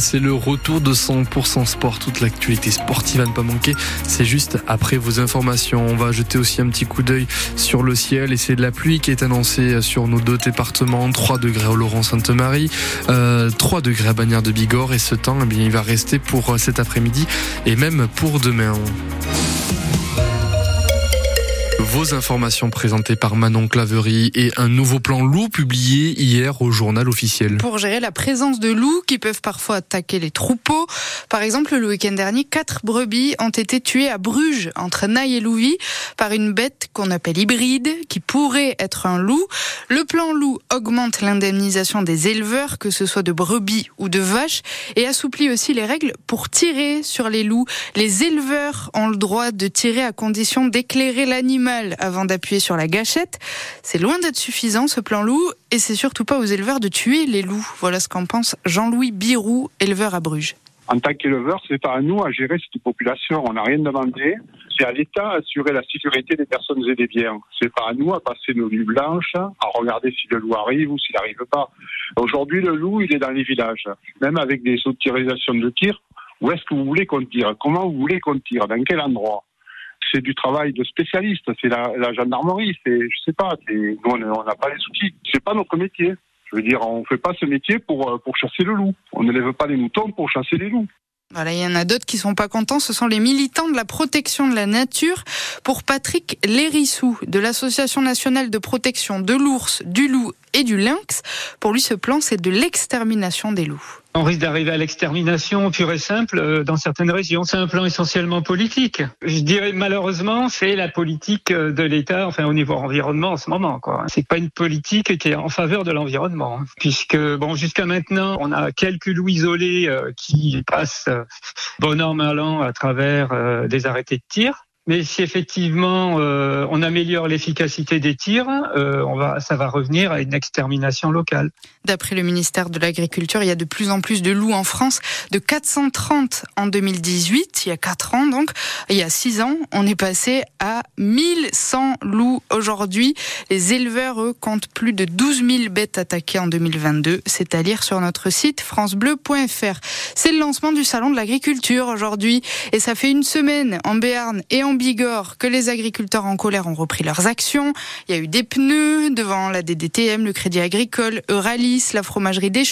C'est le retour de 100% sport, toute l'actualité sportive à ne pas manquer. C'est juste après vos informations. On va jeter aussi un petit coup d'œil sur le ciel et c'est de la pluie qui est annoncée sur nos deux départements. 3 degrés au Laurent-Sainte-Marie, euh, 3 degrés à Bagnères de Bigorre et ce temps, eh bien, il va rester pour cet après-midi et même pour demain. Vos informations présentées par Manon Claverie et un nouveau plan loup publié hier au journal officiel. Pour gérer la présence de loups qui peuvent parfois attaquer les troupeaux. Par exemple, le week-end dernier, quatre brebis ont été tuées à Bruges, entre Naï et Louvy, par une bête qu'on appelle hybride, qui pourrait être un loup. Le plan loup augmente l'indemnisation des éleveurs, que ce soit de brebis ou de vaches, et assouplit aussi les règles pour tirer sur les loups. Les éleveurs ont le droit de tirer à condition d'éclairer l'animal avant d'appuyer sur la gâchette. C'est loin d'être suffisant ce plan loup et c'est surtout pas aux éleveurs de tuer les loups. Voilà ce qu'en pense Jean-Louis Birou, éleveur à Bruges. En tant qu'éleveur, c'est pas à nous à gérer cette population. On n'a rien demandé. C'est à l'État d'assurer la sécurité des personnes et des biens. C'est pas à nous à passer nos nuits blanches, à regarder si le loup arrive ou s'il n'arrive pas. Aujourd'hui, le loup, il est dans les villages. Même avec des autorisations de tir, où est-ce que vous voulez qu'on tire? Comment vous voulez qu'on tire? Dans quel endroit? C'est du travail de spécialiste, c'est la, gendarmerie, c'est, je sais pas, nous on n'a pas les outils, c'est pas notre métier. Je veux dire, on fait pas ce métier pour, euh, pour chasser le loup. On ne lève pas les moutons pour chasser les loups. Voilà, il y en a d'autres qui sont pas contents. Ce sont les militants de la protection de la nature. Pour Patrick Lérissou, de l'Association nationale de protection de l'ours, du loup et du lynx, pour lui, ce plan, c'est de l'extermination des loups. On risque d'arriver à l'extermination pure et simple euh, dans certaines régions. C'est un plan essentiellement politique. Je dirais malheureusement, c'est la politique euh, de l'État, enfin au niveau environnement en ce moment. Quoi. C'est pas une politique qui est en faveur de l'environnement, hein. puisque bon jusqu'à maintenant, on a quelques loups isolés euh, qui passent bon an mal an à travers des arrêtés de tir. Mais si effectivement euh, on améliore l'efficacité des tirs, euh, on va, ça va revenir à une extermination locale. D'après le ministère de l'Agriculture, il y a de plus en plus de loups en France, de 430 en 2018, il y a 4 ans donc. Il y a 6 ans, on est passé à 1100 loups aujourd'hui. Les éleveurs, eux, comptent plus de 12 000 bêtes attaquées en 2022. C'est à lire sur notre site francebleu.fr. C'est le lancement du salon de l'agriculture aujourd'hui et ça fait une semaine en Béarn et en Bigorre que les agriculteurs en colère ont repris leurs actions. Il y a eu des pneus devant la DDTM, le Crédit Agricole, Euralis, la fromagerie des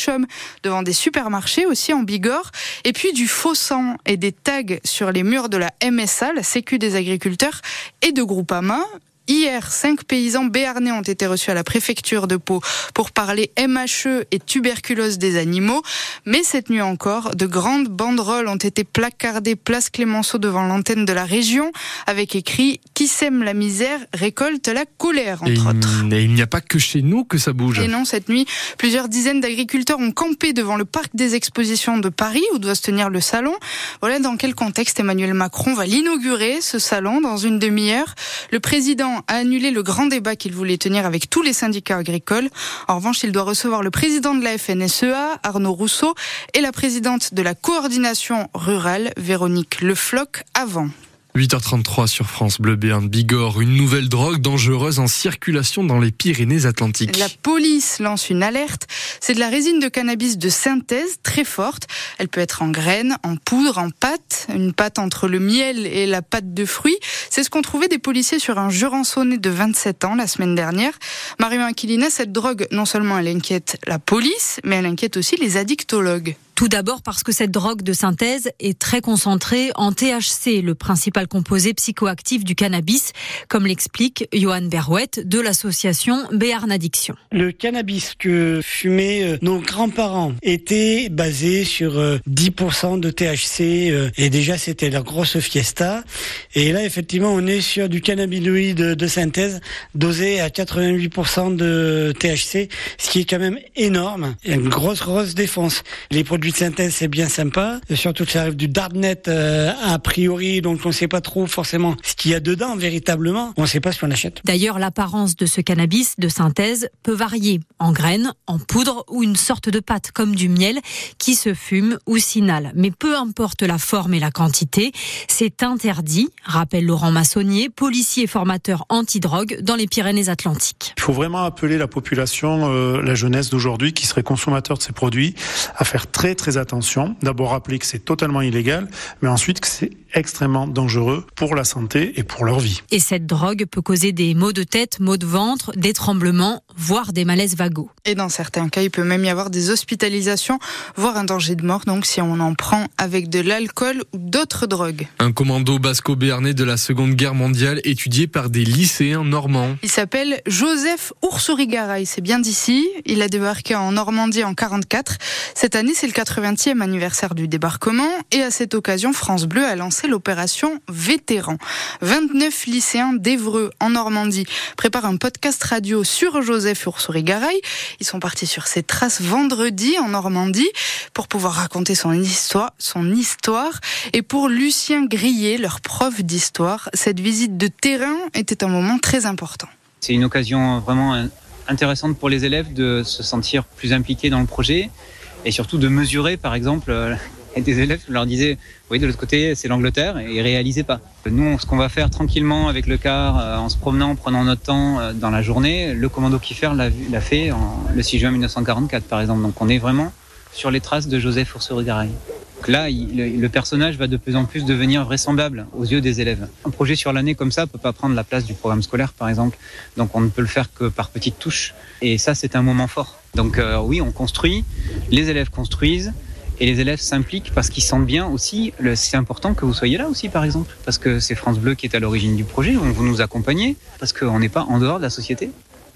devant des supermarchés aussi en Bigorre. Et puis du faux sang et des tags sur les murs de la MSA, la Sécu des agriculteurs, et de Groupama. Hier, cinq paysans béarnais ont été reçus à la préfecture de Pau pour parler MHE et tuberculose des animaux. Mais cette nuit encore, de grandes banderoles ont été placardées place Clémenceau devant l'antenne de la région avec écrit Qui sème la misère récolte la colère, entre autres. Et il n'y a pas que chez nous que ça bouge. Et non, cette nuit, plusieurs dizaines d'agriculteurs ont campé devant le parc des expositions de Paris où doit se tenir le salon. Voilà dans quel contexte Emmanuel Macron va l'inaugurer, ce salon, dans une demi-heure. Le président a annulé le grand débat qu'il voulait tenir avec tous les syndicats agricoles. En revanche, il doit recevoir le président de la FNSEA, Arnaud Rousseau, et la présidente de la coordination rurale, Véronique Lefloc, avant. 8h33 sur France Bleu Béarn Bigorre, une nouvelle drogue dangereuse en circulation dans les Pyrénées-Atlantiques. La police lance une alerte. C'est de la résine de cannabis de synthèse très forte. Elle peut être en graines, en poudre, en pâte, une pâte entre le miel et la pâte de fruits. C'est ce qu'ont trouvé des policiers sur un Jurançonné de 27 ans la semaine dernière. Aquilina, cette drogue, non seulement elle inquiète la police, mais elle inquiète aussi les addictologues. Tout d'abord parce que cette drogue de synthèse est très concentrée en THC, le principal composé psychoactif du cannabis, comme l'explique Johan Berouette de l'association Béarn Addiction. Le cannabis que fumaient euh, nos grands-parents était basé sur 10% euh, de THC euh, et déjà c'était la grosse fiesta. Et là effectivement on est sur du cannabinoïde de synthèse dosé à 88% de THC, ce qui est quand même énorme. Il y a une grosse grosse défense. Les produits de synthèse, c'est bien sympa. Surtout que ça arrive du darknet euh, a priori, donc on ne sait pas trop forcément ce qu'il y a dedans véritablement. On ne sait pas ce qu'on achète. D'ailleurs, l'apparence de ce cannabis de synthèse peut varier en graines, en poudre ou une sorte de pâte comme du miel qui se fume ou s'inhale. Mais peu importe la forme et la quantité, c'est interdit, rappelle Laurent Massonnier, policier et formateur anti-drogue dans les Pyrénées-Atlantiques. Il faut vraiment appeler la population, euh, la jeunesse d'aujourd'hui qui serait consommateur de ces produits, à faire très très attention. D'abord rappeler que c'est totalement illégal, mais ensuite que c'est extrêmement dangereux pour la santé et pour leur vie. Et cette drogue peut causer des maux de tête, maux de ventre, des tremblements, voire des malaises vagos. Et dans certains cas, il peut même y avoir des hospitalisations, voire un danger de mort, donc si on en prend avec de l'alcool ou d'autres drogues. Un commando basco-béarnais de la Seconde Guerre mondiale étudié par des lycéens normands. Il s'appelle Joseph Oursurigaray, c'est bien d'ici. Il a débarqué en Normandie en 44. Cette année, c'est le 80e anniversaire du débarquement et à cette occasion, France Bleu a lancé l'opération Vétéran. 29 lycéens d'Evreux en Normandie préparent un podcast radio sur Joseph Oursurigaray. Ils sont partis sur ses traces vendredi en Normandie pour pouvoir raconter son histoire, son histoire. Et pour Lucien Grillet, leur prof d'histoire, cette visite de terrain était un moment très important. C'est une occasion vraiment intéressante pour les élèves de se sentir plus impliqués dans le projet et surtout de mesurer, par exemple, euh, des élèves, je leur disais, oui, de l'autre côté, c'est l'Angleterre, et ils réalisaient pas. Nous, ce qu'on va faire tranquillement avec le car, euh, en se promenant, en prenant notre temps euh, dans la journée, le commando Kiefer l'a fait le 6 juin 1944, par exemple. Donc on est vraiment sur les traces de Joseph Ourseregaray. Donc là, le personnage va de plus en plus devenir vraisemblable aux yeux des élèves. Un projet sur l'année comme ça peut pas prendre la place du programme scolaire, par exemple. Donc on ne peut le faire que par petites touches. Et ça, c'est un moment fort. Donc euh, oui, on construit, les élèves construisent, et les élèves s'impliquent parce qu'ils sentent bien aussi, c'est important que vous soyez là aussi par exemple, parce que c'est France Bleu qui est à l'origine du projet, vous nous accompagnez, parce qu'on n'est pas en dehors de la société,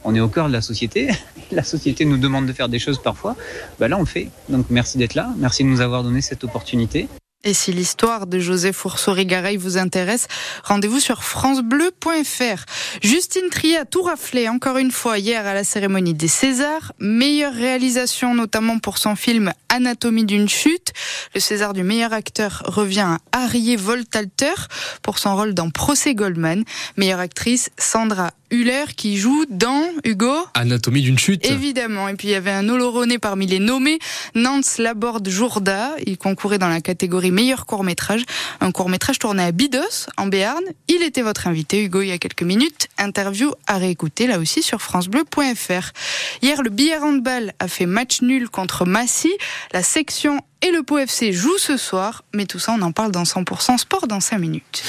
on est au cœur de la société, la société nous demande de faire des choses parfois, bah là on le fait. Donc merci d'être là, merci de nous avoir donné cette opportunité. Et si l'histoire de Joseph Oursauri-Garay vous intéresse, rendez-vous sur francebleu.fr. Justine Trier a tout raflé encore une fois hier à la cérémonie des Césars. Meilleure réalisation notamment pour son film Anatomie d'une chute. Le César du meilleur acteur revient à Harriet Voltalter pour son rôle dans Procès Goldman. Meilleure actrice Sandra Huller qui joue dans Hugo Anatomie d'une chute. Évidemment. Et puis il y avait un Oloronais parmi les nommés, Nance Laborde Jourda. Il concourait dans la catégorie meilleur court métrage. Un court métrage tourné à Bidos, en Béarn. Il était votre invité, Hugo, il y a quelques minutes. Interview à réécouter là aussi sur FranceBleu.fr. Hier, le billard handball a fait match nul contre Massy. La section et le POFC jouent ce soir. Mais tout ça, on en parle dans 100% sport dans 5 minutes.